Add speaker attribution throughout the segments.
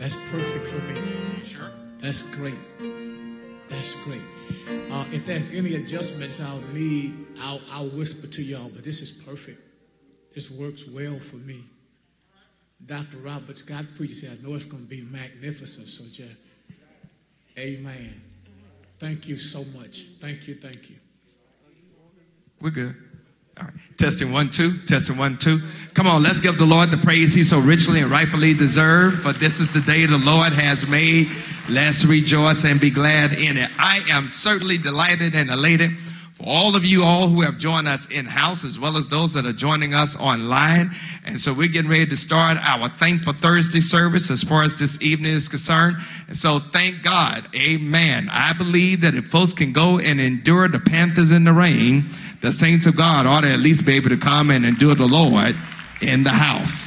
Speaker 1: that's perfect for me.
Speaker 2: Sure.
Speaker 1: That's great. That's great. Uh, if there's any adjustments I'll need, I'll, I'll whisper to y'all, but this is perfect. This works well for me. Dr. Roberts, God preached I know it's going to be magnificent. So, just, amen. Thank you so much. Thank you, thank you.
Speaker 2: We're good. Right. Testing one, two. Testing one, two. Come on, let's give the Lord the praise he so richly and rightfully deserved. For this is the day the Lord has made. Let's rejoice and be glad in it. I am certainly delighted and elated for all of you all who have joined us in house as well as those that are joining us online. And so we're getting ready to start our Thankful Thursday service as far as this evening is concerned. And so thank God. Amen. I believe that if folks can go and endure the Panthers in the rain, the saints of God ought to at least be able to come and endure the Lord in the house.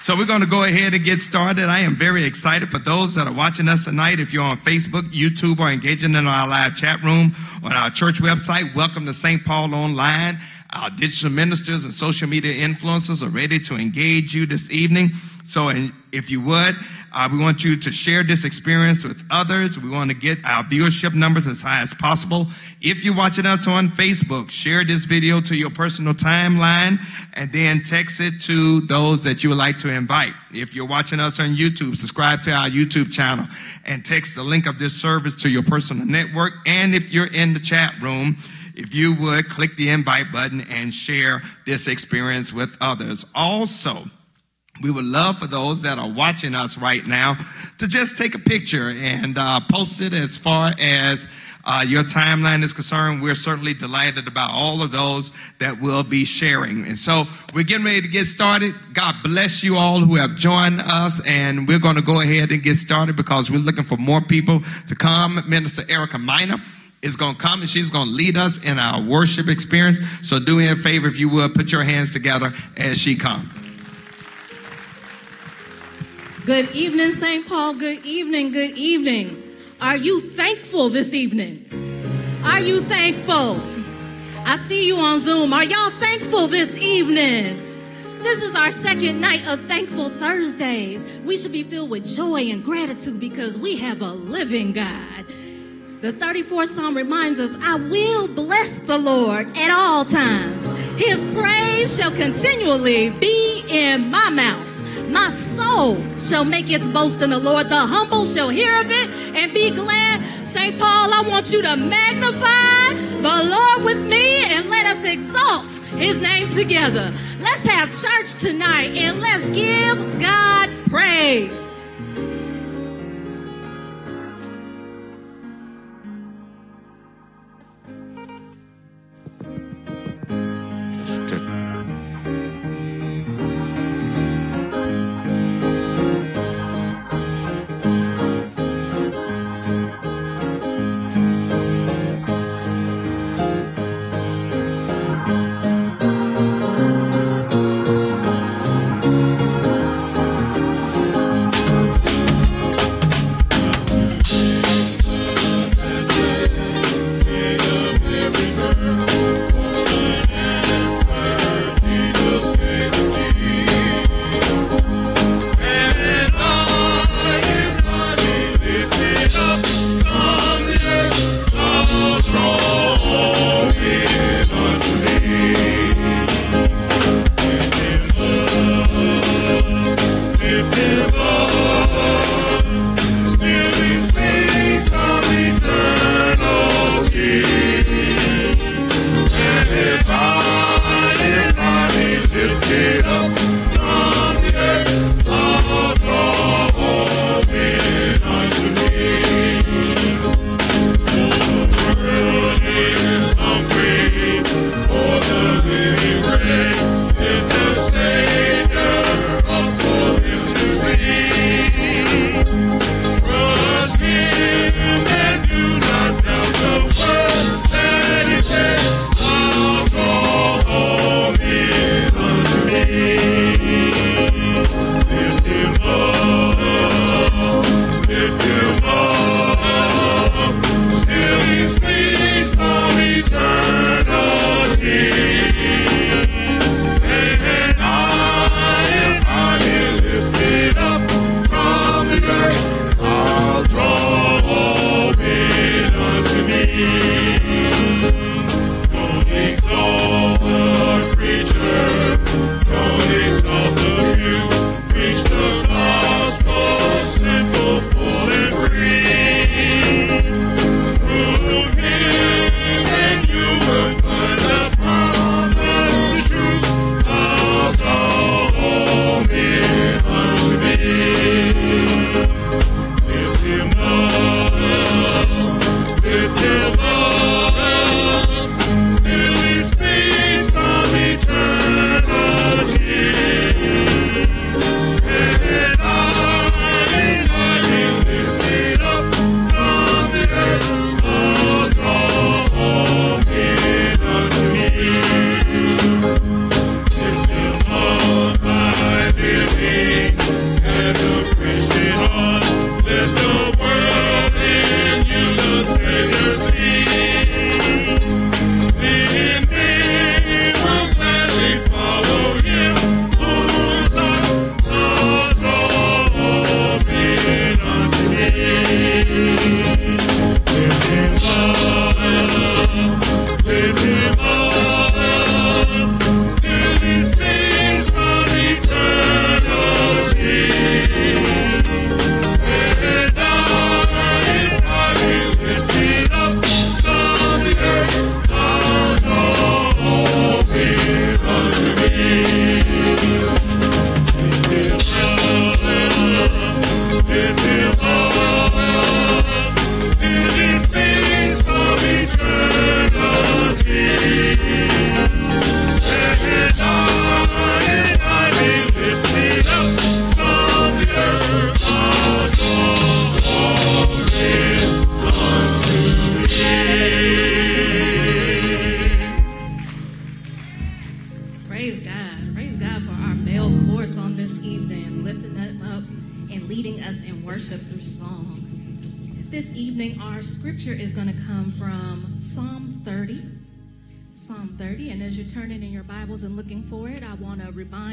Speaker 2: So we're going to go ahead and get started. I am very excited for those that are watching us tonight. If you're on Facebook, YouTube, or engaging in our live chat room on our church website, welcome to St. Paul Online. Our digital ministers and social media influencers are ready to engage you this evening. So if you would, uh, we want you to share this experience with others. We want to get our viewership numbers as high as possible. If you're watching us on Facebook, share this video to your personal timeline and then text it to those that you would like to invite. If you're watching us on YouTube, subscribe to our YouTube channel and text the link of this service to your personal network. And if you're in the chat room, if you would click the invite button and share this experience with others. Also, we would love for those that are watching us right now to just take a picture and uh, post it as far as uh, your timeline is concerned. We're certainly delighted about all of those that will be sharing. And so we're getting ready to get started. God bless you all who have joined us. And we're going to go ahead and get started because we're looking for more people to come. Minister Erica Minor is going to come and she's going to lead us in our worship experience. So do me a favor if you would put your hands together as she comes.
Speaker 3: Good evening, St. Paul. Good evening. Good evening. Are you thankful this evening? Are you thankful? I see you on Zoom. Are y'all thankful this evening? This is our second night of Thankful Thursdays. We should be filled with joy and gratitude because we have a living God. The 34th Psalm reminds us, I will bless the Lord at all times. His praise shall continually be in my mouth. My soul shall make its boast in the Lord. The humble shall hear of it and be glad. St. Paul, I want you to magnify the Lord with me and let us exalt his name together. Let's have church tonight and let's give God praise.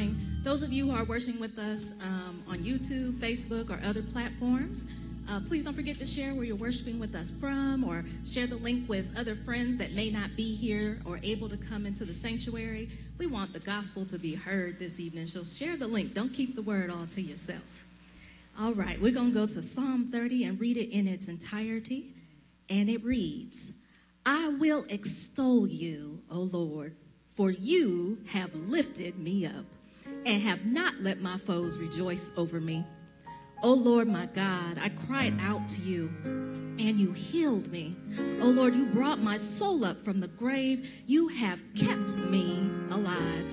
Speaker 3: Remind those of you who are worshiping with us um, on YouTube, Facebook, or other platforms. Uh, please don't forget to share where you're worshiping with us from, or share the link with other friends that may not be here or able to come into the sanctuary. We want the gospel to be heard this evening, so share the link. Don't keep the word all to yourself. All right, we're going to go to Psalm 30 and read it in its entirety. And it reads I will extol you, O Lord, for you have lifted me up and have not let my foes rejoice over me. O Lord my God, I cried out to you and you healed me. O Lord, you brought my soul up from the grave. You have kept me alive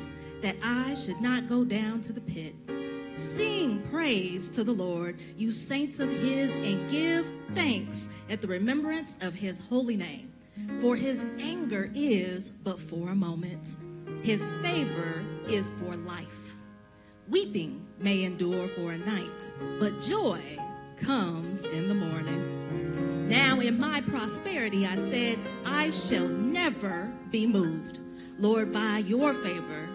Speaker 3: that I should not go down to the pit. Sing praise to the Lord, you saints of his, and give thanks at the remembrance of his holy name. For his anger is but for a moment, his favor is for life. Weeping may endure for a night, but joy comes in the morning. Now, in my prosperity, I said, I shall never be moved. Lord, by your favor,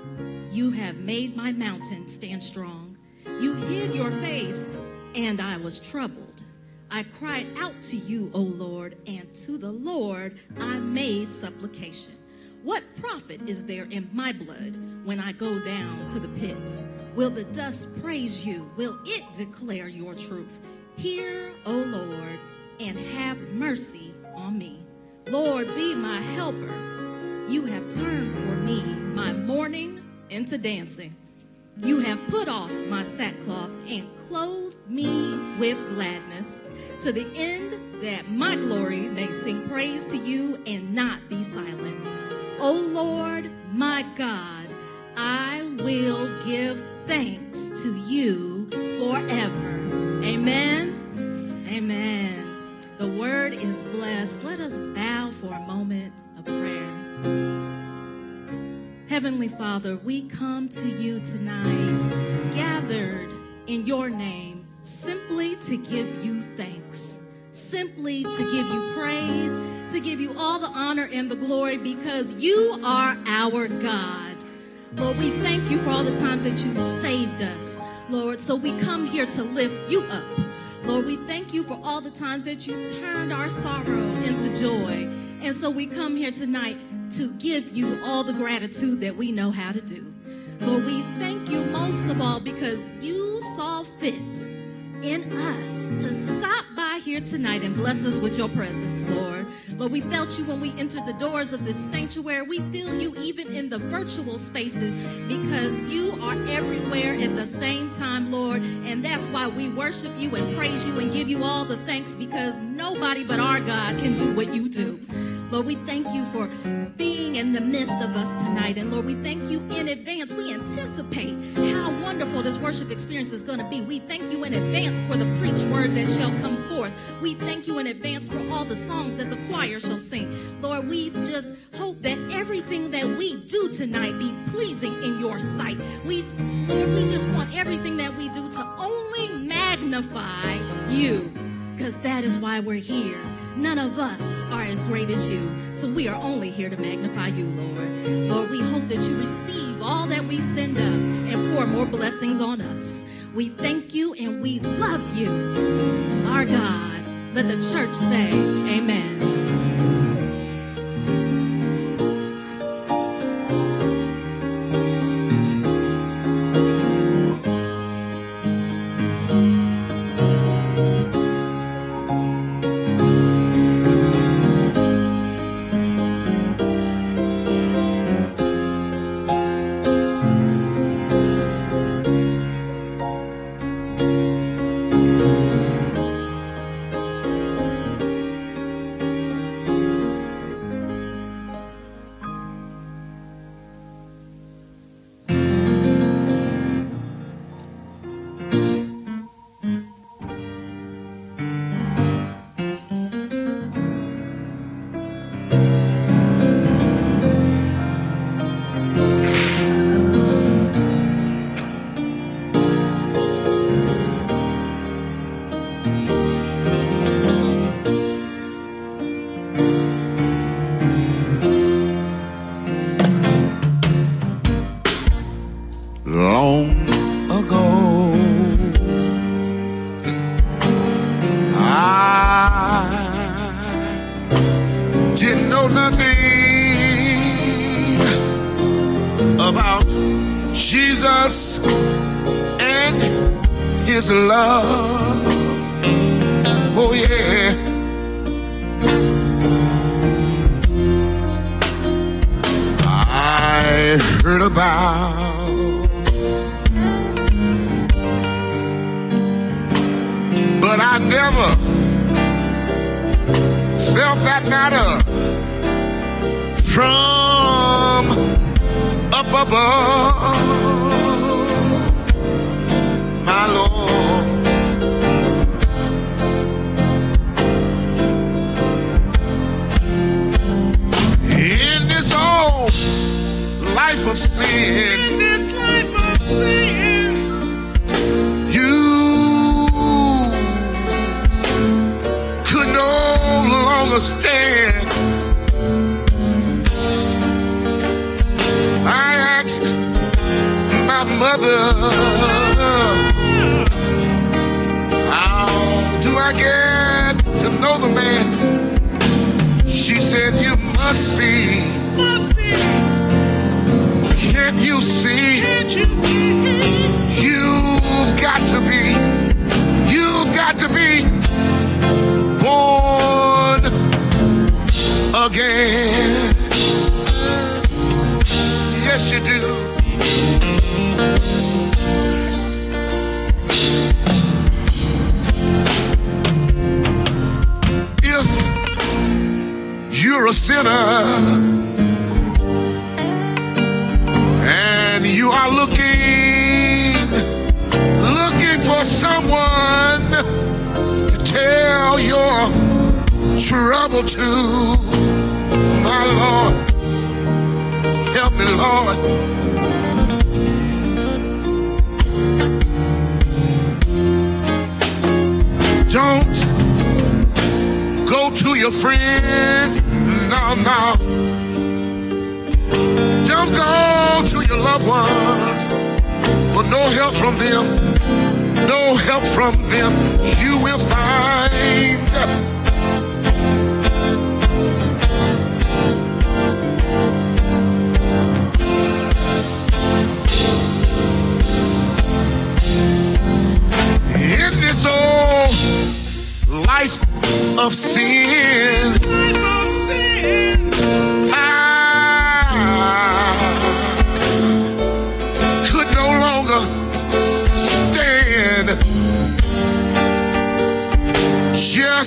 Speaker 3: you have made my mountain stand strong. You hid your face, and I was troubled. I cried out to you, O Lord, and to the Lord I made supplication. What profit is there in my blood when I go down to the pit? Will the dust praise you? Will it declare your truth? Hear, O Lord, and have mercy on me. Lord, be my helper. You have turned for me my mourning into dancing. You have put off my sackcloth and clothed me with gladness, to the end that my glory may sing praise to you and not be silent. O Lord, my God, I will give thanks to you forever. Amen. Amen. The word is blessed. Let us bow for a moment of prayer. Heavenly Father, we come to you tonight, gathered in your name, simply to give you thanks, simply to give you praise, to give you all the honor and the glory because you are our God. Lord, we thank you for all the times that you saved us, Lord. So we come here to lift you up. Lord, we thank you for all the times that you turned our sorrow into joy. And so we come here tonight to give you all the gratitude that we know how to do. Lord, we thank you most of all because you saw fit in us to stop by here tonight and bless us with your presence, Lord. Lord, we felt you when we entered the doors of this sanctuary. We feel you even in the virtual spaces because you are everywhere at the same time, Lord. And that's why we worship you and praise you and give you all the thanks because nobody but our God can do what you do. Lord, we thank you for being in the midst of us tonight. And Lord, we thank you in advance. We anticipate how wonderful this worship experience is going to be. We thank you in advance for the preached word that shall come forth. We thank you in advance for all the songs that the choir shall sing. Lord, we just hope that everything that we do tonight be pleasing in your sight. We, Lord, we just want everything that we do to only magnify you because that is why we're here. None of us are as great as you, so we are only here to magnify you, Lord. Lord, we hope that you receive all that we send up and pour more blessings on us. We thank you and we love you, our God. Let the church say, Amen.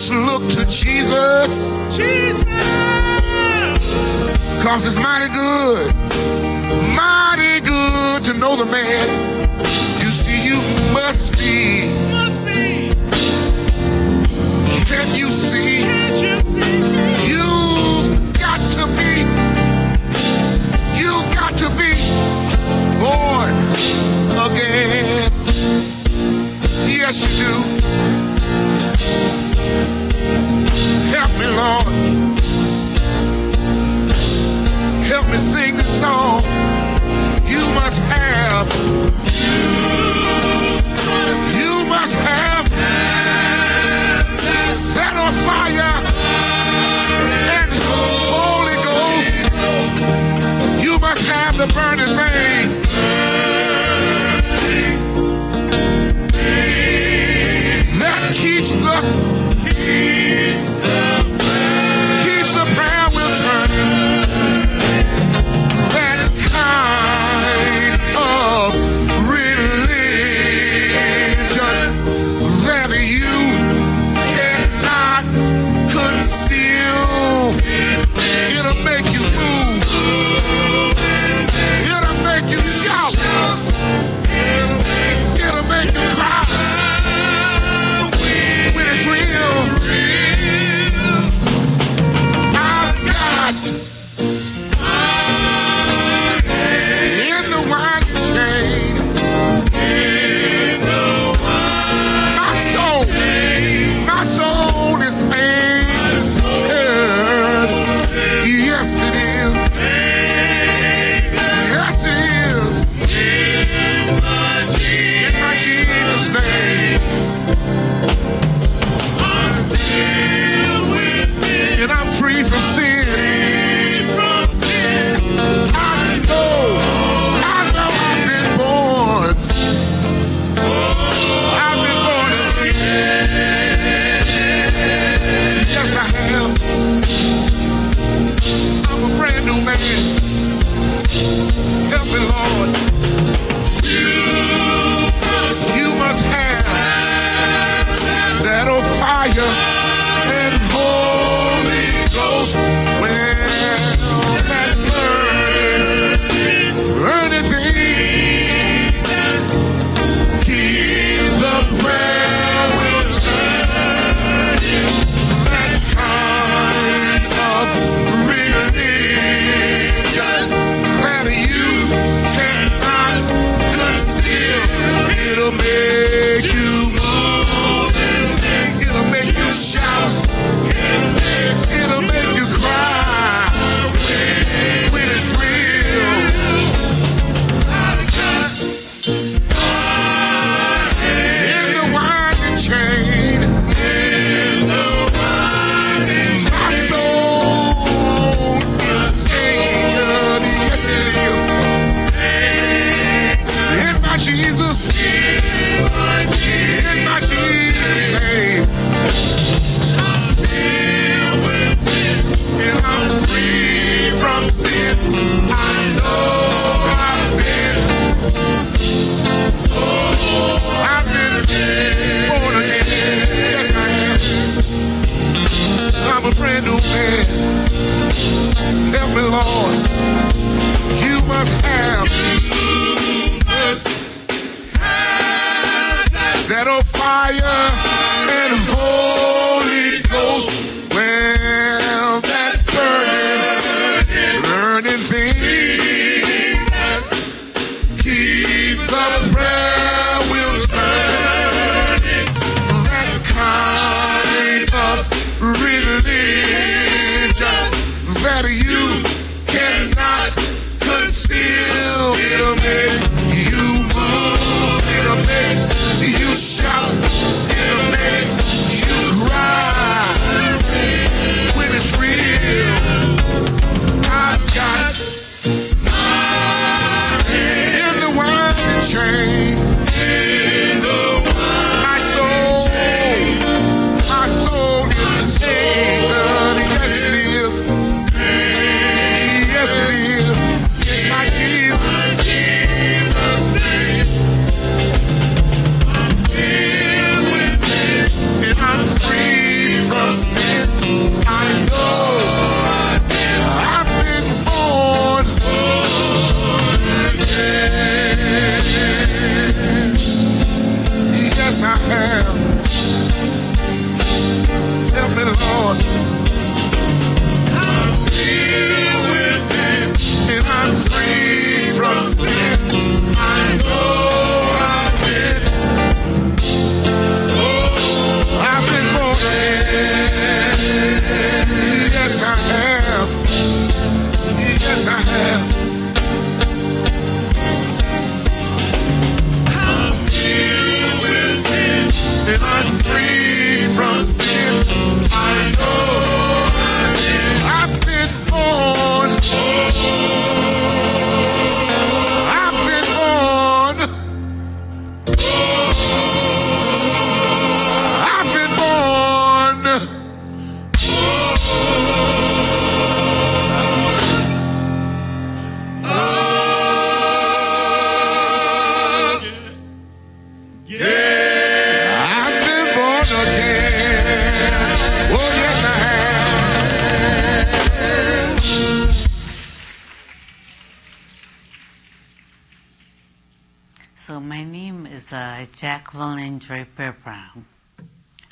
Speaker 4: Just look to Jesus,
Speaker 5: Jesus.
Speaker 4: cause it's mighty good, mighty good to know the man. You see, you must be.
Speaker 5: Must be.
Speaker 4: Can you see?
Speaker 5: Can't you see?
Speaker 4: You've got to be, you've got to be born again. Yes, you do. Help me, Lord. Help me sing the song. You must have. You must have. that on fire. And Holy Ghost. You must have
Speaker 6: the burning thing.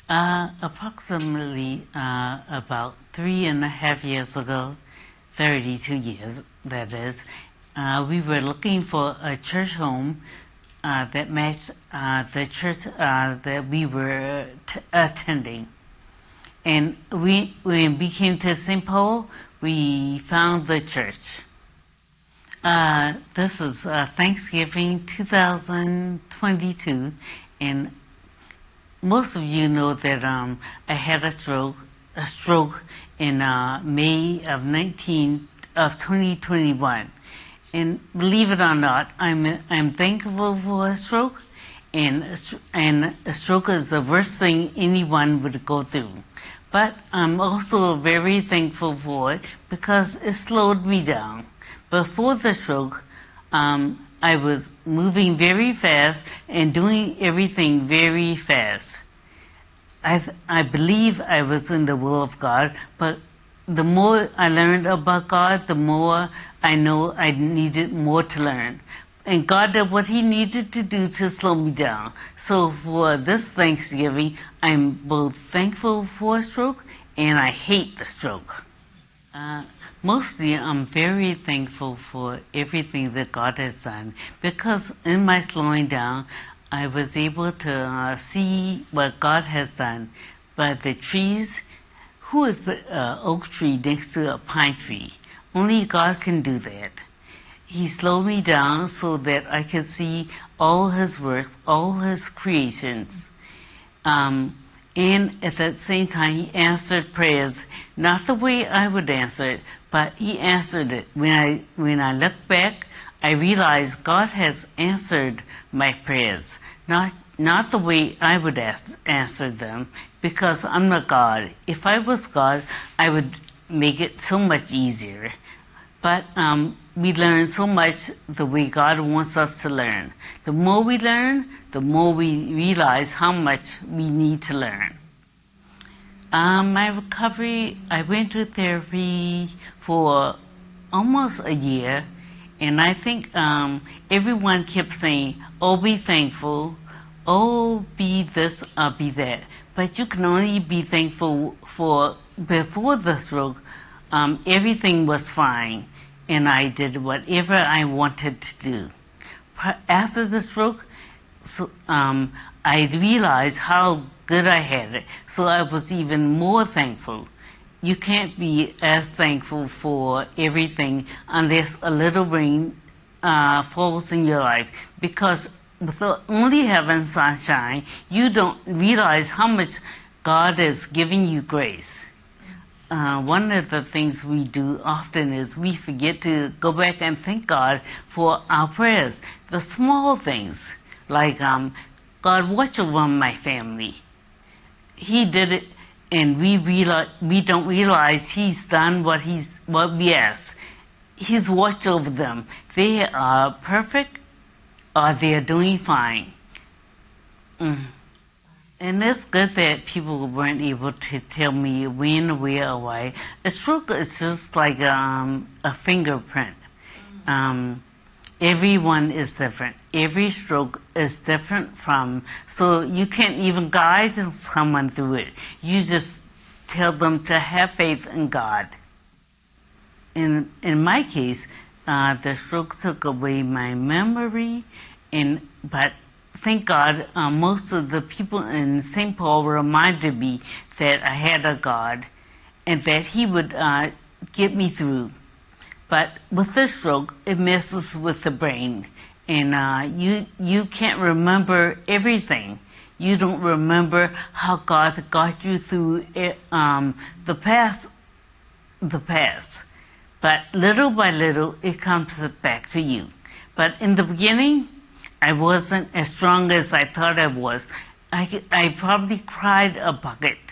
Speaker 6: Uh, approximately uh, about three and a half years ago, 32 years that is, uh, we were looking for a church home uh, that matched uh, the church uh, that we were t- attending. And we, when we came to St. Paul, we found the church. This is Thanksgiving 2022, and most of you know that um, I had a stroke, a stroke in uh, May of 19 of 2021. And believe it or not, I'm I'm thankful for a stroke, and a and a stroke is the worst thing anyone would go through. But I'm also very thankful for it because it slowed me down. Before the stroke, um, I was moving very fast and doing everything very fast. I, I believe I was in the will of God, but the more I learned about God, the more I know I needed more to learn. And God did what He needed to do to slow me down. So for this Thanksgiving, I'm both thankful for a stroke and I hate the stroke. Uh, mostly, I'm very thankful for everything that God has done because in my slowing down, I was able to uh, see what God has done by the trees. Who would put an oak tree next to a pine tree? Only God can do that. He slowed me down so that I could see all His works, all His creations. Um, and at that same time, he answered prayers, not the way I would answer it, but he answered it. When I, when I look back, I realize God has answered my prayers, not, not the way I would ask, answer them, because I'm not God. If I was God, I would make it so much easier. But um, we learn so much the way God wants us to learn. The more we learn, the more we realize how much we need to learn. Um, my recovery, I went to therapy for almost a year, and I think um, everyone kept saying, "Oh, be thankful, oh, be this, uh, be that." But you can only be thankful for before the stroke. Um, everything was fine, and I did whatever I wanted to do. After the stroke, so um, I realized how good I had it. So I was even more thankful. You can't be as thankful for everything unless a little rain uh, falls in your life because without only having sunshine, you don't realize how much God is giving you grace. Uh, one of the things we do often is we forget to go back and thank God for our prayers. The small things, like um, God, watch over my family. He did it, and we realize, we don't realize He's done what He's what we asked. He's watched over them. They are perfect, or they are doing fine. Mm. And it's good that people weren't able to tell me when, where, or why. A stroke is just like um, a fingerprint. Um, everyone is different. Every stroke is different from, so you can't even guide someone through it. You just tell them to have faith in God. In, in my case, uh, the stroke took away my memory, and but thank God, uh, most of the people in St. Paul reminded me that I had a God and that He would uh, get me through. But with the stroke, it messes with the brain, and uh, you you can't remember everything. You don't remember how God got you through it, um, the past, the past. But little by little, it comes back to you. But in the beginning, I wasn't as strong as I thought I was. I, I probably cried a bucket.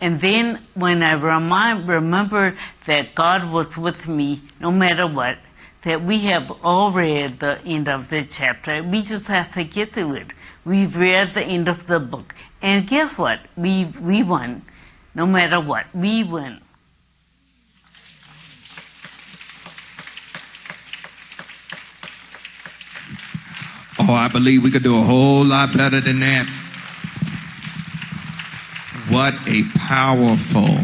Speaker 6: And then when I remind, remember that God was with me no matter what, that we have all read the end of the chapter. We just have to get through it. We've read the end of the book. And guess what? We, we won. No matter what, we win.
Speaker 2: Oh, I believe we could do a whole lot better than that. What a powerful,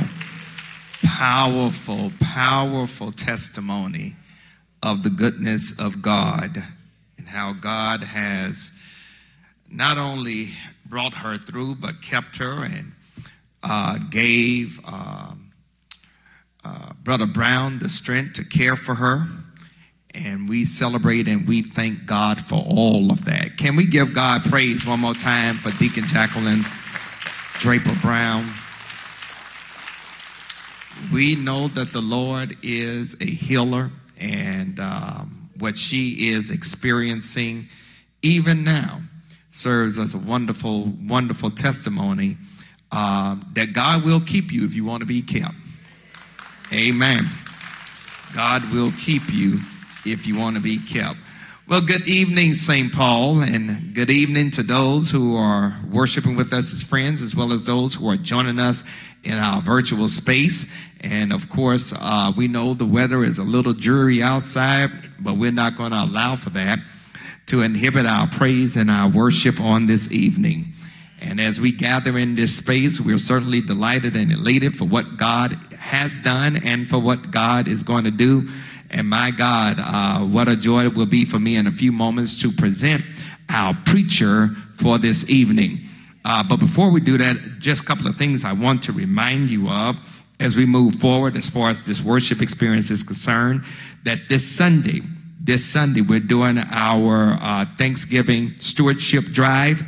Speaker 2: powerful, powerful testimony of the goodness of God and how God has not only brought her through, but kept her and uh, gave um, uh, Brother Brown the strength to care for her. And we celebrate and we thank God for all of that. Can we give God praise one more time for Deacon Jacqueline Draper Brown? We know that the Lord is a healer, and um, what she is experiencing even now serves as a wonderful, wonderful testimony um, that God will keep you if you want to be kept. Amen. God will keep you if you want to be kept. Well, good evening, St. Paul, and good evening to those who are worshiping with us as friends, as well as those who are joining us in our virtual space. And of course, uh, we know the weather is a little dreary outside, but we're not going to allow for that to inhibit our praise and our worship on this evening. And as we gather in this space, we're certainly delighted and elated for what God has done and for what God is going to do. And my God, uh, what a joy it will be for me in a few moments to present our preacher for this evening. Uh, but before we do that, just a couple of things I want to remind you of as we move forward as far as this worship experience is concerned that this Sunday, this Sunday, we're doing our uh, Thanksgiving stewardship drive.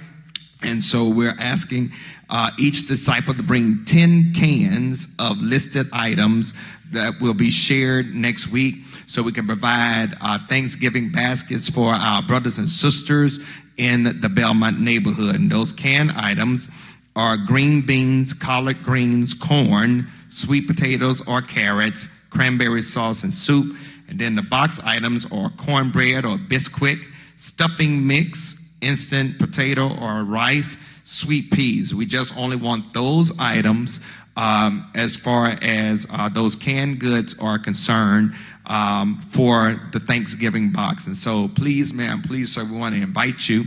Speaker 2: And so we're asking uh, each disciple to bring 10 cans of listed items that will be shared next week so we can provide uh, Thanksgiving baskets for our brothers and sisters in the Belmont neighborhood. And those canned items are green beans, collard greens, corn, sweet potatoes or carrots, cranberry sauce and soup. And then the box items are cornbread or biscuit, stuffing mix, instant potato or rice, sweet peas. We just only want those items um, as far as uh, those canned goods are concerned um, for the Thanksgiving box. And so, please, ma'am, please, sir, we want to invite you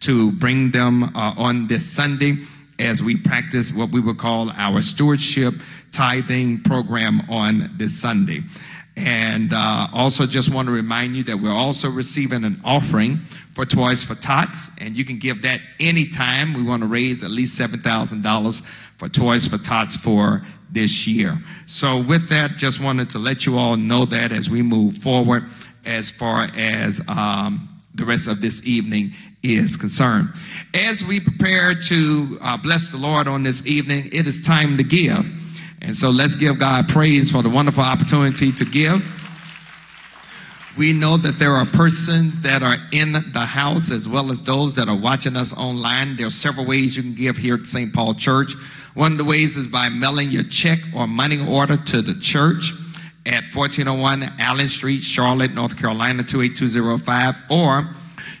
Speaker 2: to bring them uh, on this Sunday as we practice what we would call our stewardship tithing program on this Sunday. And uh, also, just want to remind you that we're also receiving an offering for Toys for Tots, and you can give that anytime. We want to raise at least $7,000 for Toys for Tots for this year. So, with that, just wanted to let you all know that as we move forward, as far as um, the rest of this evening is concerned. As we prepare to uh, bless the Lord on this evening, it is time to give. And so let's give God praise for the wonderful opportunity to give. We know that there are persons that are in the house as well as those that are watching us online. There are several ways you can give here at St. Paul Church. One of the ways is by mailing your check or money order to the church at 1401 Allen Street, Charlotte, North Carolina 28205, or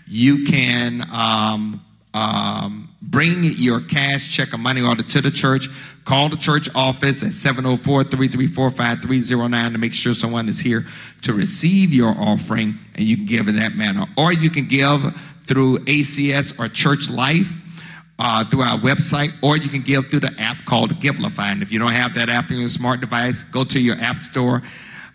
Speaker 2: you can um, um, bring your cash, check, or money order to the church. Call the church office at 704-334-5309 to make sure someone is here to receive your offering, and you can give in that manner. Or you can give through ACS or Church Life. Uh, through our website, or you can give through the app called Givelify. And if you don't have that app on your smart device, go to your app store,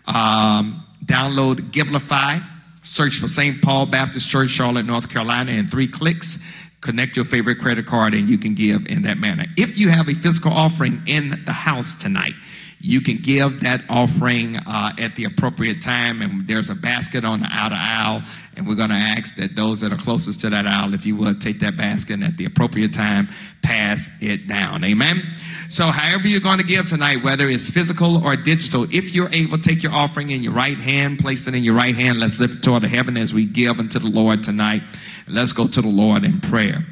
Speaker 2: um, download Givelify, search for St. Paul Baptist Church, Charlotte, North Carolina, in three clicks. Connect your favorite credit card and you can give in that manner. If you have a physical offering in the house tonight, you can give that offering uh, at the appropriate time, and there's a basket on the outer aisle. And we're going to ask that those that are closest to that aisle, if you would, take that basket and at the appropriate time, pass it down. Amen. So, however you're going to give tonight, whether it's physical or digital, if you're able, take your offering in your right hand, place it in your right hand. Let's lift it toward heaven as we give unto the Lord tonight. Let's go to the Lord in prayer.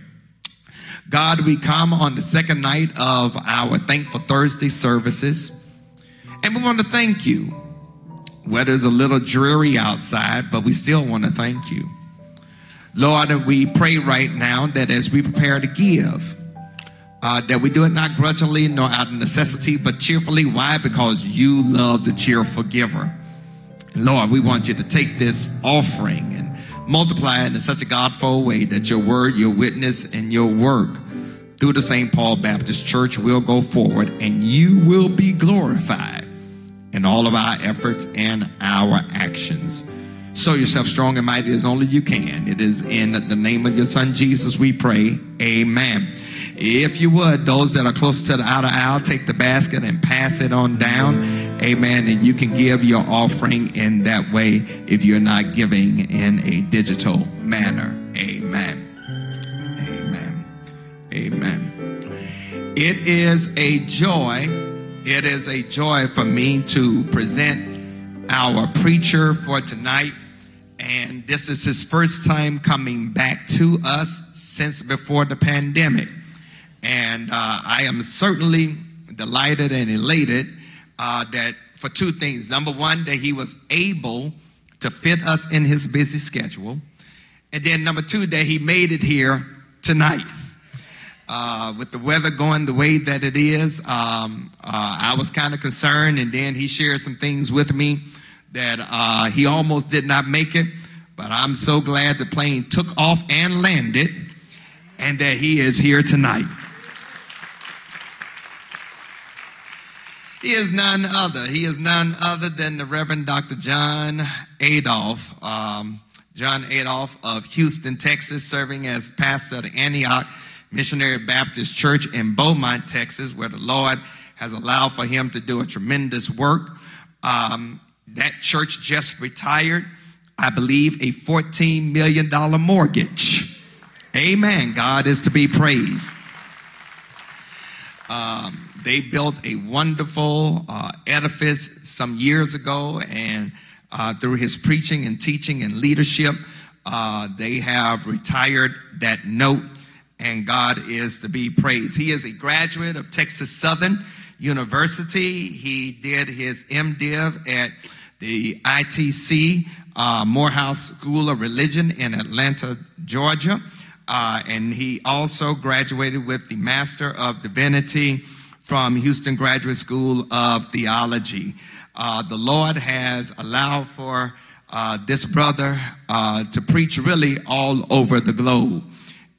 Speaker 2: God, we come on the second night of our Thankful Thursday services. And we want to thank you. Whether it's a little dreary outside, but we still want to thank you. Lord, we pray right now that as we prepare to give, uh, that we do it not grudgingly nor out of necessity, but cheerfully. Why? Because you love the cheerful giver. Lord, we want you to take this offering and multiply it in such a Godful way that your word, your witness, and your work through the St. Paul Baptist Church will go forward and you will be glorified in all of our efforts and our actions. Show yourself strong and mighty as only you can. It is in the name of your son Jesus we pray. Amen. If you would, those that are close to the outer aisle, take the basket and pass it on down. Amen. And you can give your offering in that way if you're not giving in a digital manner. Amen. Amen. Amen. It is a joy. It is a joy for me to present our preacher for tonight. And this is his first time coming back to us since before the pandemic. And uh, I am certainly delighted and elated uh, that for two things. Number one, that he was able to fit us in his busy schedule. And then number two, that he made it here tonight. Uh, with the weather going the way that it is, um, uh, I was kind of concerned. And then he shared some things with me that uh, he almost did not make it. But I'm so glad the plane took off and landed and that he is here tonight. He is none other. He is none other than the Reverend Dr. John Adolph. Um, John Adolph of Houston, Texas, serving as pastor of the Antioch Missionary Baptist Church in Beaumont, Texas, where the Lord has allowed for him to do a tremendous work. Um, that church just retired, I believe, a $14 million mortgage. Amen. God is to be praised. Um, they built a wonderful uh, edifice some years ago, and uh, through his preaching and teaching and leadership, uh, they have retired that note, and God is to be praised. He is a graduate of Texas Southern University. He did his MDiv at the ITC uh, Morehouse School of Religion in Atlanta, Georgia. Uh, and he also graduated with the Master of Divinity from Houston Graduate School of Theology. Uh, the Lord has allowed for uh, this brother uh, to preach really all over the globe.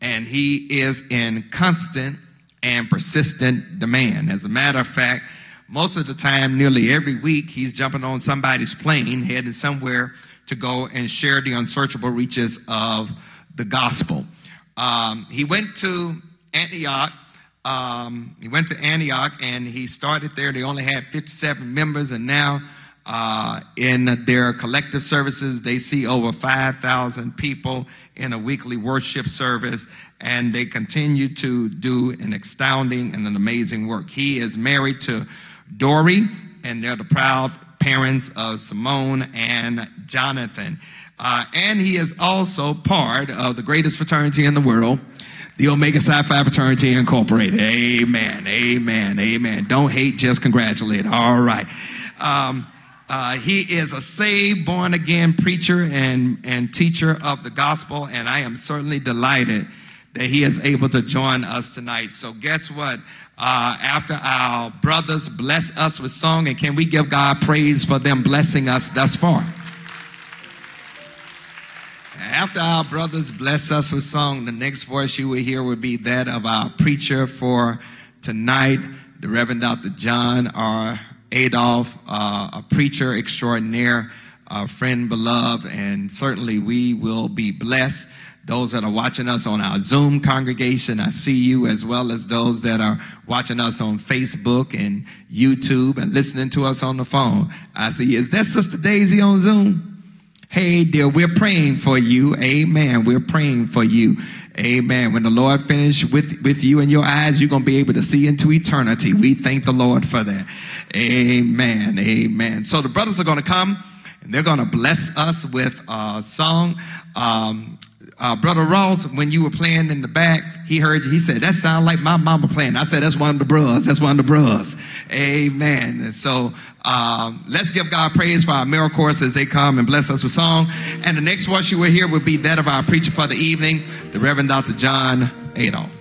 Speaker 2: And he is in constant and persistent demand. As a matter of fact, most of the time, nearly every week, he's jumping on somebody's plane, heading somewhere to go and share the unsearchable reaches of the gospel. Um, he went to Antioch. Um, he went to Antioch and he started there. They only had 57 members, and now uh, in their collective services, they see over 5,000 people in a weekly worship service, and they continue to do an astounding and an amazing work. He is married to Dory, and they're the proud parents of Simone and Jonathan. Uh, and he is also part of the greatest fraternity in the world, the Omega Psi Phi Fraternity Incorporated. Amen, amen, amen. Don't hate, just congratulate. All right. Um, uh, he is a saved, born again preacher and, and teacher of the gospel, and I am certainly delighted that he is able to join us tonight. So, guess what? Uh, after our brothers bless us with song, and can we give God praise for them blessing us thus far? After our brothers bless us with song, the next voice you will hear will be that of our preacher for tonight, the Reverend Dr. John R. Adolph, uh, a preacher extraordinaire, a friend beloved, and certainly we will be blessed. Those that are watching us on our Zoom congregation, I see you, as well as those that are watching us on Facebook and YouTube and listening to us on the phone. I see. Is that Sister Daisy on Zoom? Hey, dear, we're praying for you. Amen. We're praying for you. Amen. When the Lord finish with, with you in your eyes, you're going to be able to see into eternity. We thank the Lord for that. Amen. Amen. So the brothers are going to come and they're going to bless us with a song. Um, uh, Brother Ross, when you were playing in the back, he heard you. He said, that sounds like my mama playing. I said, that's one of the bros. That's one of the bros. Amen. And so, um, let's give God praise for our miracle chorus as they come and bless us with song. And the next voice you will hear will be that of our preacher for the evening, the Reverend Dr. John Adolph.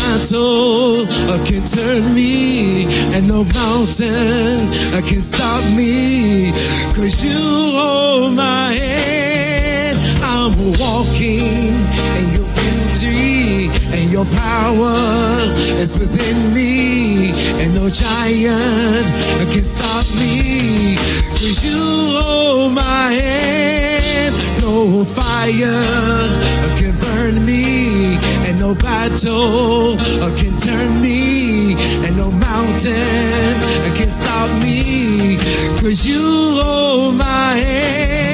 Speaker 5: Battle can turn me, and no mountain can stop me. Cause you hold my hand, I'm walking in beauty, and your power is within me, and no giant can stop me. Cause you hold my hand, no fire can burn me, and no battle can turn me, and no mountain can stop me. Cause you hold my hand,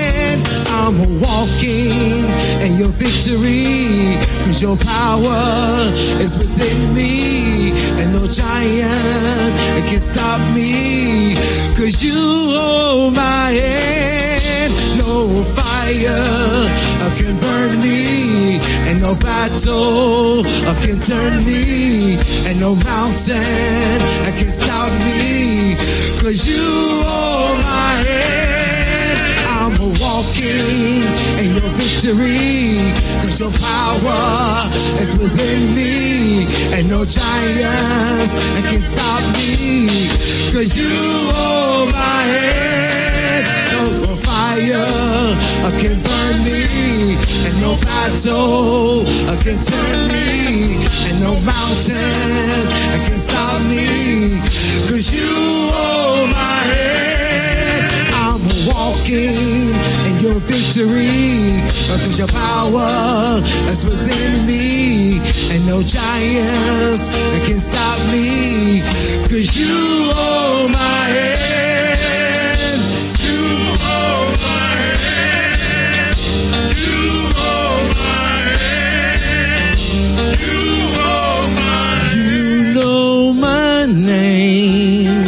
Speaker 5: I'm walking in your victory. Cause your power is within me, and no giant can stop me. Cause you hold my hand, no fire can burn me, and no battle can turn me, and no mountain can stop me. Cause you hold my hand, I'm walking in your victory. Cause your power is within me, and no giants can stop me. Cause you hold my hand, no fire can burn me, and no battle can turn me, and no mountain can stop me. Cause you hold my I'm walking in your victory. Cause your power is within me, and no giants can stop me. Cause you hold my hand. You hold my hand. You hold my hand. You hold my hand. You know my name.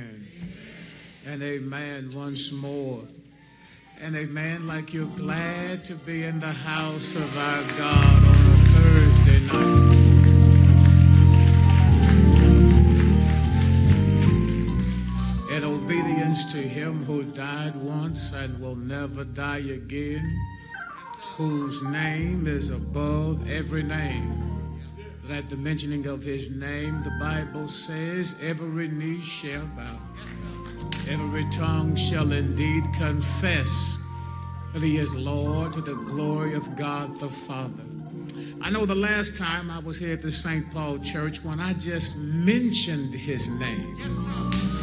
Speaker 1: Amen. And amen once more. And amen, like you're glad to be in the house of our God on a Thursday night. In obedience to Him who died once and will never die again. whose name is above every name. That at the mentioning of his name, the Bible says, every knee shall bow, every tongue shall indeed confess that he is Lord to the glory of God the Father. I know the last time I was here at the St. Paul Church, when I just mentioned his name,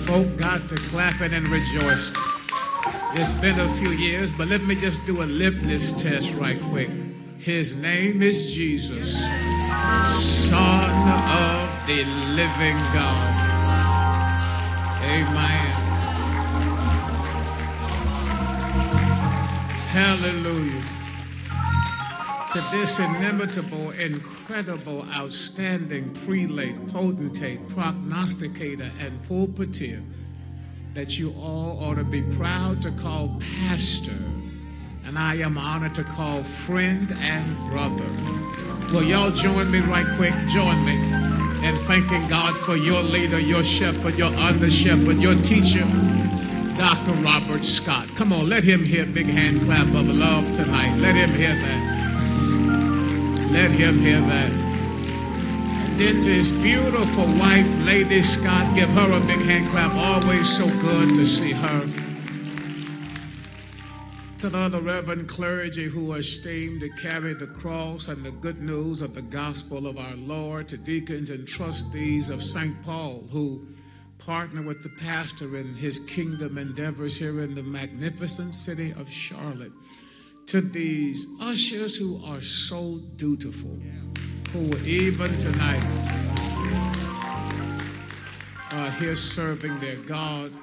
Speaker 1: folk got to clapping and rejoicing. It's been a few years, but let me just do a litmus test right quick. His name is Jesus, Son of the living God. Amen. Hallelujah. To this inimitable, incredible, outstanding prelate, potentate, prognosticator, and pulpiteer that you all ought to be proud to call pastor, and I am honored to call friend and brother. Will y'all join me right quick? Join me in thanking God for your leader, your shepherd, your under shepherd, your teacher, Dr. Robert Scott. Come on, let him hear big hand clap of love tonight. Let him hear that. Let him hear that. And then to his beautiful wife, Lady Scott, give her a big hand clap. Always so good to see her. To the other reverend clergy who are esteemed to carry the cross and the good news of the gospel of our Lord, to deacons and trustees of St. Paul who partner with the pastor in his kingdom endeavors here in the magnificent city of Charlotte. To these ushers who are so dutiful, who even tonight are here serving their God,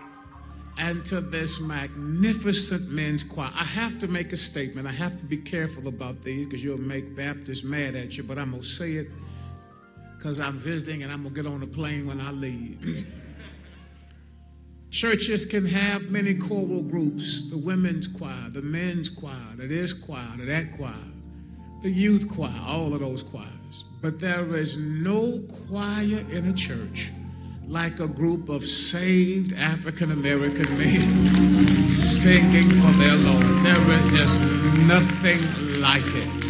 Speaker 1: and to this magnificent men's choir. I have to make a statement. I have to be careful about these because you'll make Baptists mad at you, but I'm going to say it because I'm visiting and I'm going to get on the plane when I leave. Churches can have many choral groups the women's choir, the men's choir, the this choir, the that choir, the youth choir, all of those choirs. But there is no choir in a church like a group of saved African American men singing for their Lord. There is just nothing like it.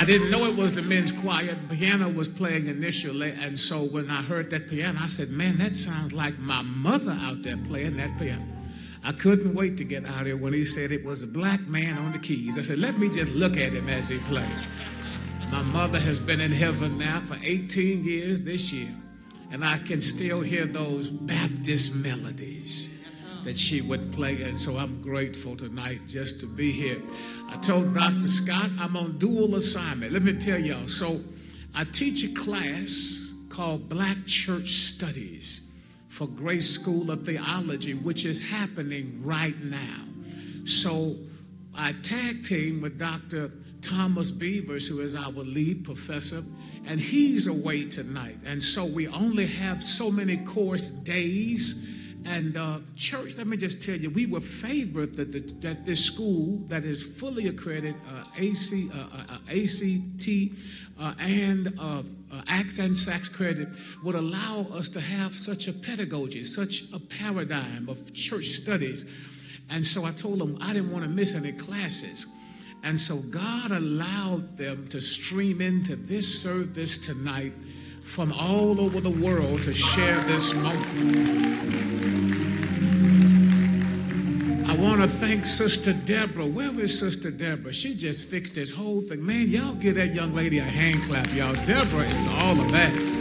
Speaker 1: I didn't know it was the men's choir. The piano was playing initially, and so when I heard that piano, I said, Man, that sounds like my mother out there playing that piano. I couldn't wait to get out here when he said it was a black man on the keys. I said, Let me just look at him as he played. My mother has been in heaven now for 18 years this year, and I can still hear those Baptist melodies that she would play. And so I'm grateful tonight just to be here. I told Dr. Scott I'm on dual assignment. Let me tell y'all. So I teach a class called Black Church Studies for Grace School of Theology, which is happening right now. So I tag team with Dr. Thomas Beavers, who is our lead professor, and he's away tonight. And so we only have so many course days. And uh, church, let me just tell you, we were favored that, the, that this school that is fully accredited, uh, AC, uh, uh, uh ACT, uh, and Acts and SACS credit, would allow us to have such a pedagogy, such a paradigm of church studies. And so I told them I didn't want to miss any classes. And so God allowed them to stream into this service tonight from all over the world to share this moment. I want to thank Sister Deborah. Where is Sister Deborah? She just fixed this whole thing. Man, y'all give that young lady a hand clap, y'all. Deborah is all of that.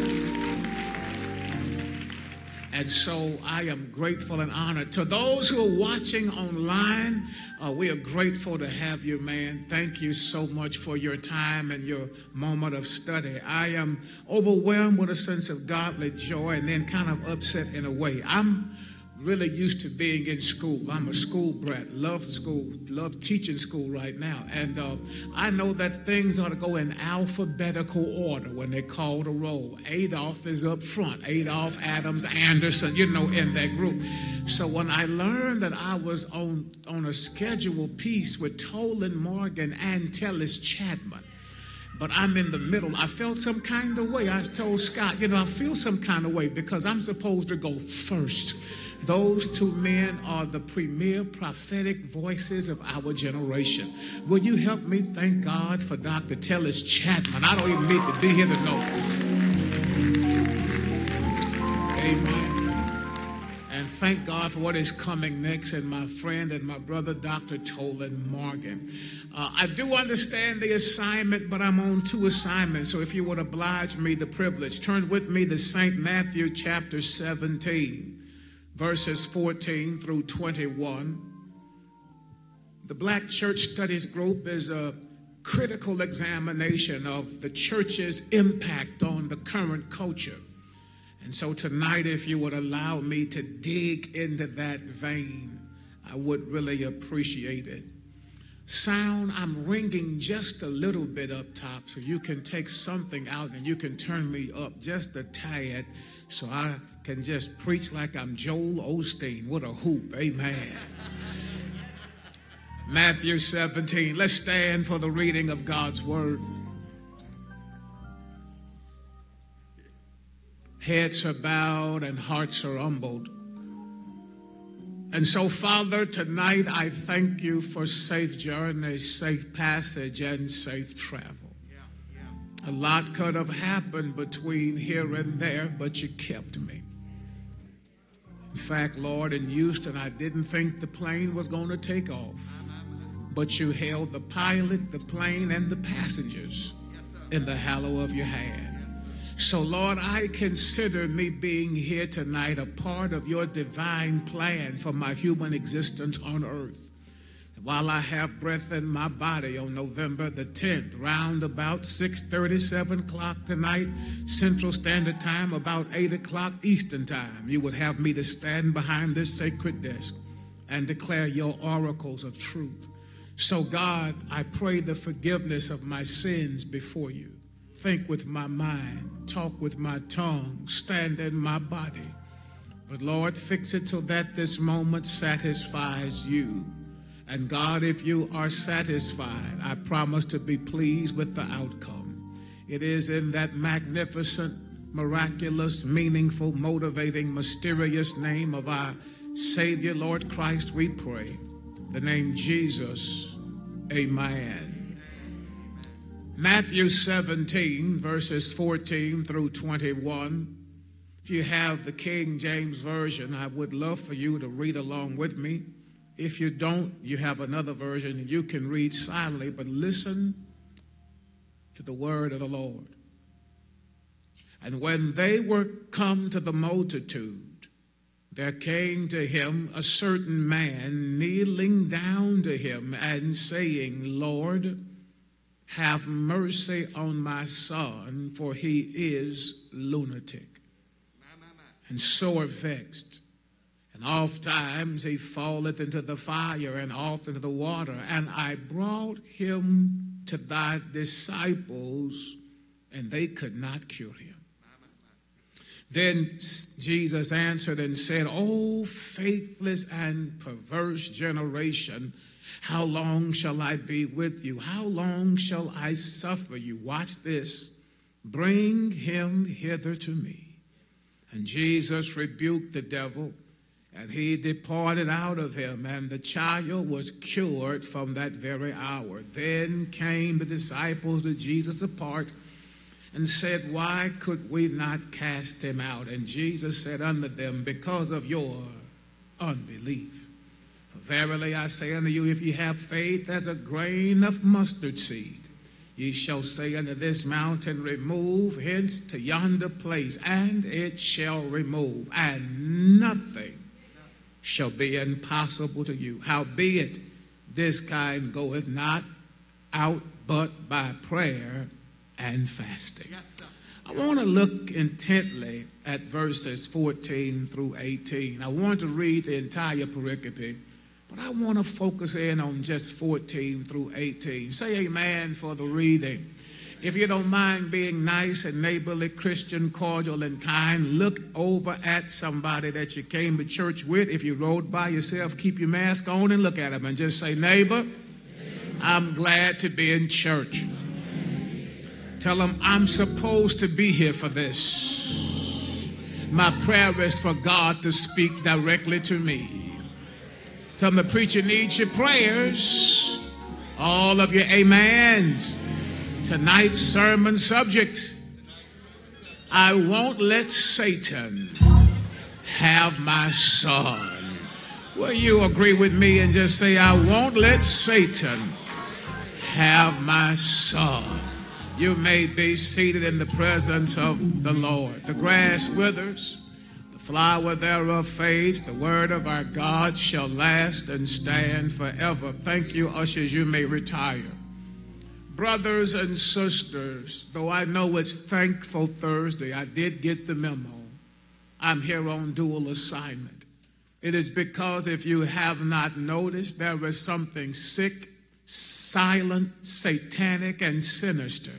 Speaker 1: And so I am grateful and honored. To those who are watching online, uh, we are grateful to have you, man. Thank you so much for your time and your moment of study. I am overwhelmed with a sense of godly joy and then kind of upset in a way. I'm really used to being in school. I'm a school brat, love school, love teaching school right now. And uh, I know that things ought to go in alphabetical order when they call the roll. Adolph is up front, Adolph, Adams, Anderson, you know, in that group. So when I learned that I was on, on a scheduled piece with Tolan Morgan and Tellis Chapman, but I'm in the middle. I felt some kind of way. I told Scott, you know, I feel some kind of way because I'm supposed to go first Those two men are the premier prophetic voices of our generation. Will you help me thank God for Dr. Tellis Chapman? I don't even need to be here to know. Amen. And thank God for what is coming next and my friend and my brother, Dr. Tolan Morgan. Uh, I do understand the assignment, but I'm on two assignments. So if you would oblige me the privilege, turn with me to St. Matthew chapter 17, verses 14 through 21. The Black Church Studies Group is a critical examination of the church's impact on the current culture. And so tonight, if you would allow me to dig into that vein, I would really appreciate it. Sound, I'm ringing just a little bit up top so you can take something out and you can turn me up just a tad so I can just preach like I'm Joel Osteen with a hoop. Amen. Matthew 17. Let's stand for the reading of God's word. Heads are bowed and hearts are humbled. And so, Father, tonight I thank you for safe journey, safe passage, and safe travel. A lot could have happened between here and there, but you kept me. In fact, Lord, in Houston, I didn't think the plane was going to take off, but you held the pilot, the plane, and the passengers in the hollow of your hand. So, Lord, I consider me being here tonight a part of your divine plan for my human existence on earth. While I have breath in my body on November the 10th, round about 6:37 o'clock tonight, Central Standard Time, about 8 o'clock Eastern Time, you would have me to stand behind this sacred desk and declare your oracles of truth. So, God, I pray the forgiveness of my sins before you think with my mind, talk with my tongue, stand in my body. But Lord, fix it so that this moment satisfies you. And God, if you are satisfied, I promise to be pleased with the outcome. It is in that magnificent, miraculous, meaningful, motivating, mysterious name of our Savior, Lord Christ, we pray. The name Jesus. Amen. Matthew 17, verses 14 through 21. If you have the King James Version, I would love for you to read along with me. If you don't, you have another version you can read silently, but listen to the word of the Lord. And when they were come to the multitude, there came to him a certain man kneeling down to him and saying, Lord, have mercy on my son, for he is lunatic and sore vexed. And oft times he falleth into the fire and oft into the water. And I brought him to thy disciples, and they could not cure him. Then Jesus answered and said, O faithless and perverse generation, how long shall I be with you? How long shall I suffer you? Watch this. Bring him hither to me. And Jesus rebuked the devil, and he departed out of him, and the child was cured from that very hour. Then came the disciples to Jesus apart and said, Why could we not cast him out? And Jesus said unto them, Because of your unbelief. Verily I say unto you, if ye have faith as a grain of mustard seed, ye shall say unto this mountain, Remove hence to yonder place, and it shall remove, and nothing shall be impossible to you. Howbeit, this kind goeth not out but by prayer and fasting. Yes, I want to look intently at verses 14 through 18. I want to read the entire pericope but I want to focus in on just 14 through 18. Say amen for the reading. If you don't mind being nice and neighborly, Christian, cordial, and kind, look over at somebody that you came to church with. If you rode by yourself, keep your mask on and look at them and just say, Neighbor, I'm glad to be in church. Tell them I'm supposed to be here for this. My prayer is for God to speak directly to me. Tell the preacher needs your prayers, all of your amens. Tonight's sermon subject I won't let Satan have my son. Will you agree with me and just say, I won't let Satan have my son? You may be seated in the presence of the Lord. The grass withers, the flower thereof fades, the word of our God shall last and stand forever. Thank you, ushers. You may retire. Brothers and sisters, though I know it's Thankful Thursday, I did get the memo. I'm here on dual assignment. It is because if you have not noticed, there is something sick, silent, satanic, and sinister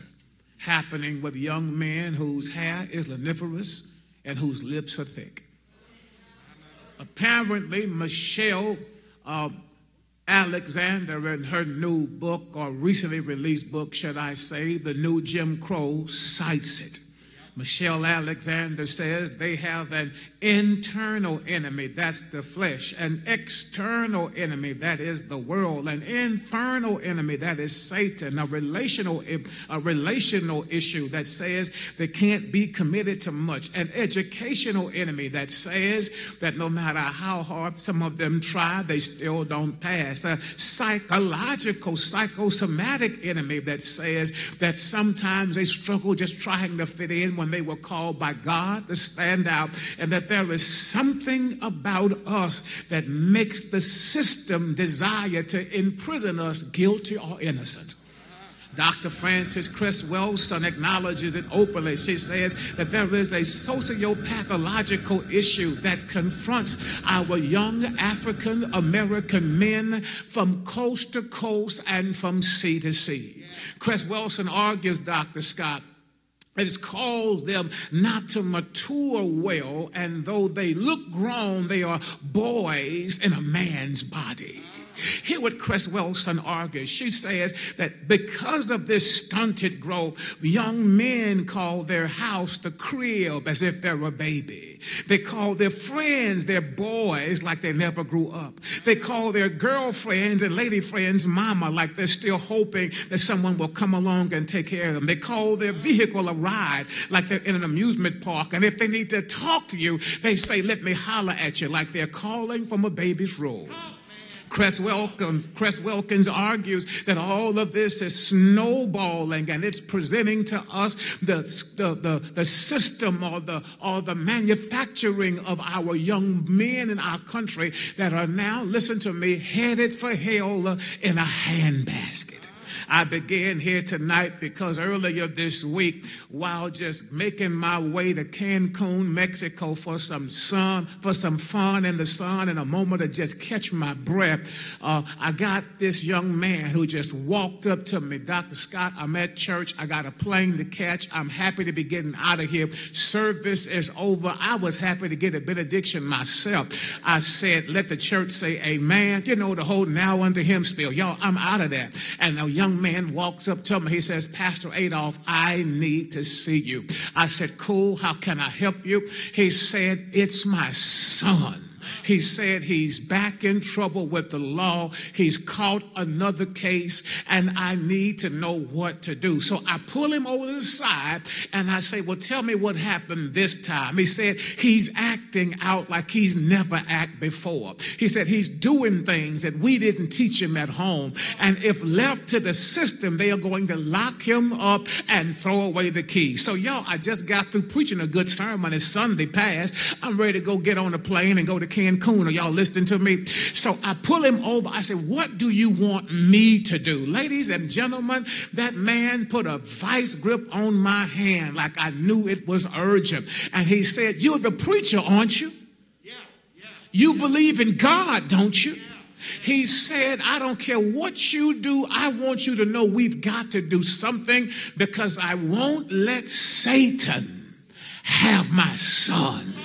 Speaker 1: happening with young men whose hair is laniferous and whose lips are thick. Apparently, Michelle uh, Alexander, in her new book, or recently released book, should I say, The New Jim Crow, cites it. Michelle Alexander says they have an internal enemy, that's the flesh, an external enemy, that is the world, an infernal enemy, that is Satan, a relational, a relational issue that says they can't be committed to much, an educational enemy that says that no matter how hard some of them try, they still don't pass, a psychological, psychosomatic enemy that says that sometimes they struggle just trying to fit in when they were called by God to stand out, and that there is something about us that makes the system desire to imprison us guilty or innocent. Dr. Frances Cress Welsing acknowledges it openly. She says that there is a sociopathological issue that confronts our young African American men from coast to coast and from sea to sea. Cress Welsing argues, Dr. Scott, it has caused them not to mature well, and though they look grown, they are boys in a man's body. Hear what Cress Welsing argues. She says that because of this stunted growth, young men call their house the crib as if they're a baby. They call their friends their boys like they never grew up. They call their girlfriends and lady friends mama like they're still hoping that someone will come along and take care of them. They call their vehicle a ride like they're in an amusement park. And if they need to talk to you, they say, let me holler at you like they're calling from a baby's room. Cress Welsing, Cress Welsing argues that all of this is snowballing and it's presenting to us the, the, the, the system or the, or the manufacturing of our young men in our country that are now, listen to me, headed for hell in a handbasket. I began here tonight because earlier this week, while just making my way to Cancun, Mexico for some sun, for some fun in the sun and a moment to just catch my breath, uh, I got this young man who just walked up to me, Dr. Scott, I'm at church. I got a plane to catch. I'm happy to be getting out of here. Service is over. I was happy to get a benediction myself. I said, let the church say amen. You know, the whole now unto him spiel. Y'all, I'm out of that. And a young man walks up to me. He says, Pastor Adolph, I need to see you. I said, Cool. How can I help you? He said, It's my son. He said he's back in trouble with the law. He's caught another case, and I need to know what to do. So I pull him over to the side and I say, Well, tell me what happened this time. He said he's acting out like he's never acted before. He said he's doing things that we didn't teach him at home. And if left to the system, they are going to lock him up and throw away the key. So, y'all, I just got through preaching a good sermon. It's Sunday past. I'm ready to go get on a plane and go to Cancun. Are y'all listening to me? So I pull him over. I said, What do you want me to do? Ladies and gentlemen, that man put a vice grip on my hand like I knew it was urgent. And he said, You're the preacher, aren't you? You believe in God, don't you? He said, I don't care what you do. I want you to know we've got to do something because I won't let Satan have my son.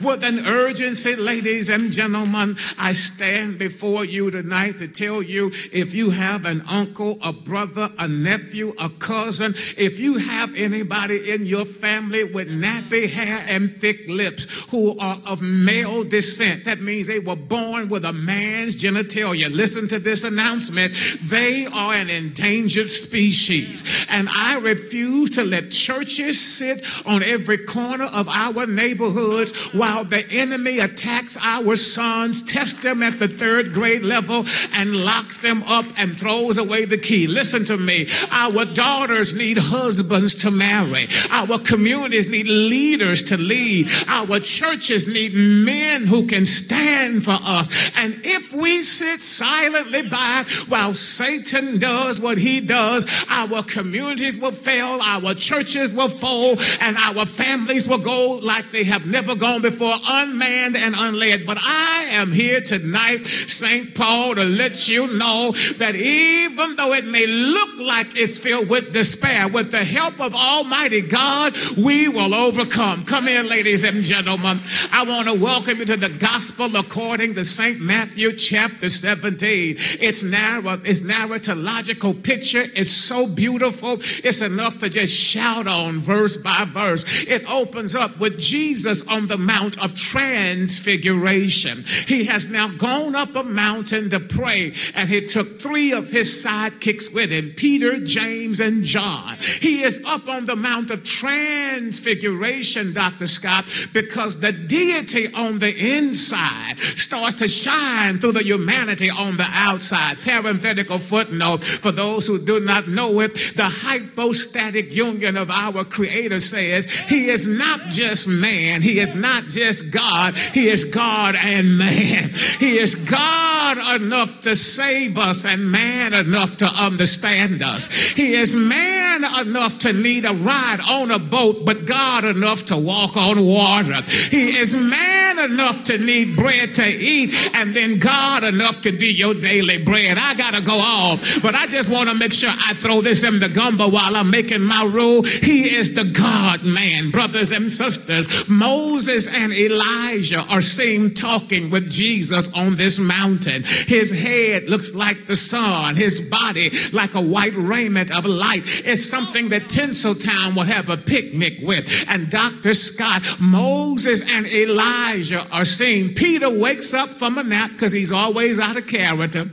Speaker 1: With an urgency, ladies and gentlemen, I stand before you tonight to tell you if you have an uncle, a brother, a nephew, a cousin, if you have anybody in your family with nappy hair and thick lips who are of male descent, that means they were born with a man's genitalia. Listen to this announcement. They are an endangered species. And I refuse to let churches sit on every corner of our neighborhoods while the enemy attacks our sons, tests them at the third grade level, and locks them up and throws away the key. Listen to me. Our daughters need husbands to marry. Our communities need leaders to lead. Our churches need men who can stand for us. And if we sit silently by while Satan does what he does, our communities will fail, our churches will fall, and our families will go like they have never gone before, unmanned and unled. But I am here tonight, St. Paul, to let you know that even though it may look like it's filled with despair, with the help of Almighty God, we will overcome. Come in, ladies and gentlemen. I want to welcome you to the gospel according to St. Matthew chapter 17. It's narrow, it's narratological picture. It's so beautiful. It's enough to just shout on verse by verse. It opens up with Jesus on the Mount of Transfiguration. He has now gone up a mountain to pray, and he took three of his sidekicks with him Peter, James, and John. He is up on the Mount of Transfiguration, Dr. Scott, because the deity on the inside starts to shine through the humanity on the outside. Parenthetical footnote for those who do not know it the hypostatic union of our Creator says He is not just man, He is not just God, He is God and man. He is God enough to save us and man enough to understand us. He is man enough to need a ride on a boat, but God enough to walk on water. He is man enough to need bread to eat, and then God enough to be your daily bread. I gotta go on, but I just want to make sure I throw this in the gumbo while I'm making my rule. He is the God man, brothers and sisters. Moses and Elijah are seen talking with Jesus on this mountain. His head looks like the sun, his body like a white raiment of light. It's something that Tinseltown will have a picnic with. And Dr. Scott, Moses and Elijah are seen. Peter wakes up from a nap because he's always out of character.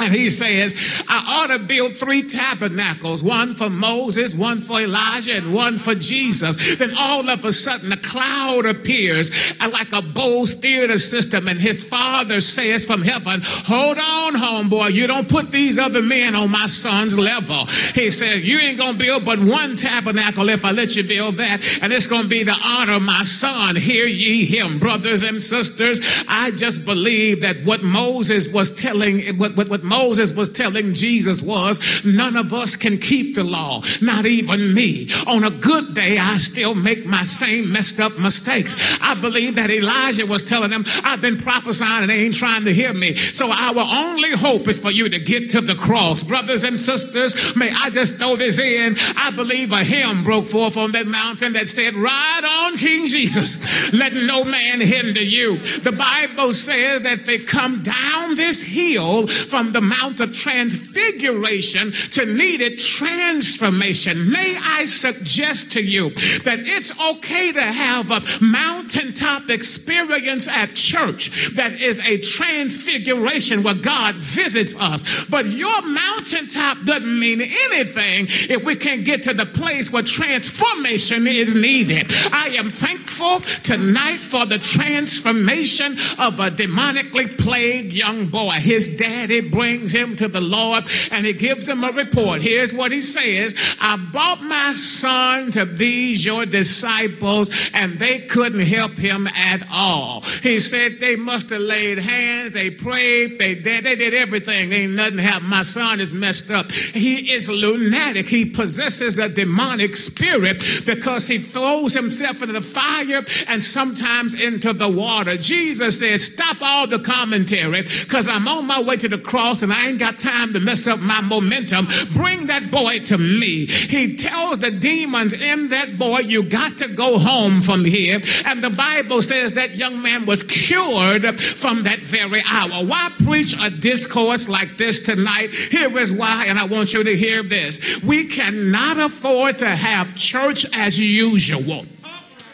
Speaker 1: And he says, I ought to build three tabernacles, one for Moses, one for Elijah, and one for Jesus. Then all of a sudden a cloud appears like a Bose theater system. And his father says from heaven, hold on, homeboy. You don't put these other men on my son's level. He says, you ain't to build but one tabernacle if I let you build that. And it's to be to honor my son. Hear ye him, brothers and sisters. I just believe that what Moses was telling, what, what, what Moses was telling Jesus was, none of us can keep the law, not even me. On a good day, I still make my same messed up mistakes. I believe that Elijah was telling them, I've been prophesying and they ain't trying to hear me. So our only hope is for you to get to the cross. Brothers and sisters, may I just throw this in? I believe a hymn broke forth on that mountain that said, Ride on, King Jesus. Let no man hinder you. The Bible says that they come down this hill from the Mount of Transfiguration to needed transformation. May I suggest to you that it's okay to have a mountaintop experience at church that is a transfiguration where God visits us. But your mountaintop doesn't mean anything if we can't get to the place where transformation is needed. I am thankful tonight for the transformation of a demonically plagued young boy. His daddy brings him to the Lord and he gives him a report. Here's what he says I brought my son to these, your disciples, and they couldn't help him at all. He said they must have laid hands, they prayed, they did, they did everything. Ain't nothing happened. My son is messed up. He is lunatic. He possesses a demonic spirit because he throws himself into the fire and sometimes into the water. Jesus says, Stop all the commentary because I'm on my way to the cross and I ain't got time to mess up my momentum. Bring that boy to me. He tells the demons in that boy, you got to go home from here. And the Bible says that young man was cured from that very hour. Why preach a discourse like this tonight? Here is why, and I want you to hear this. We cannot afford to have church as usual.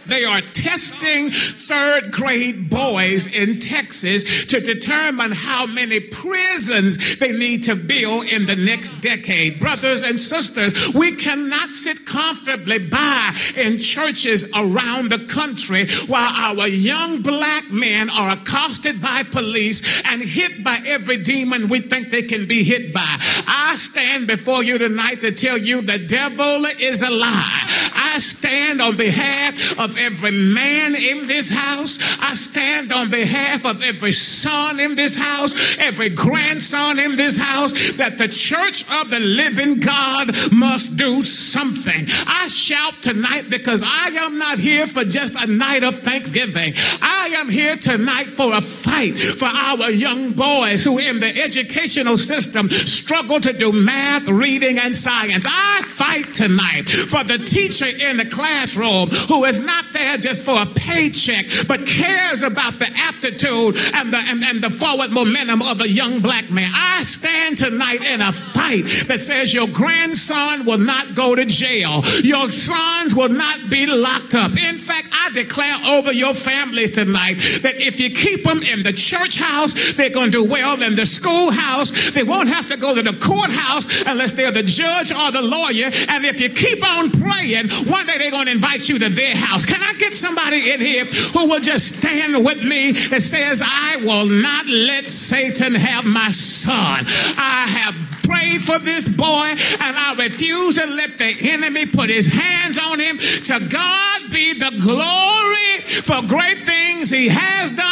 Speaker 1: They are testing third grade boys in Texas to determine how many prisons they need to build in the next decade. Brothers and sisters, we cannot sit comfortably by in churches around the country while our young black men are accosted by police and hit by every demon we think they can be hit by. I stand before you tonight to tell you the devil is a lie. I stand on behalf of every man in this house. I stand on behalf of every son in this house, every grandson in this house, that the church of the living God must do something. I shout tonight because I am not here for just a night of thanksgiving. I am here tonight for a fight for our young boys who in the educational system struggle to do math, reading, and science. I fight tonight for the teacher in the classroom who is there just for a paycheck, but cares about the aptitude and the, and, and the forward momentum of a young black man. I stand tonight in a fight that says your grandson will not go to jail. Your sons will not be locked up. In fact, I declare over your families tonight that if you keep them in the church house, they're going to do well in the schoolhouse. They won't have to go to the courthouse unless they're the judge or the lawyer. And if you keep on praying, one day they're going to invite you to their house. Can I get somebody in here who will just stand with me that says, I will not let Satan have my son. I have prayed for this boy and I refuse to let the enemy put his hands on him. To God be the glory for great things he has done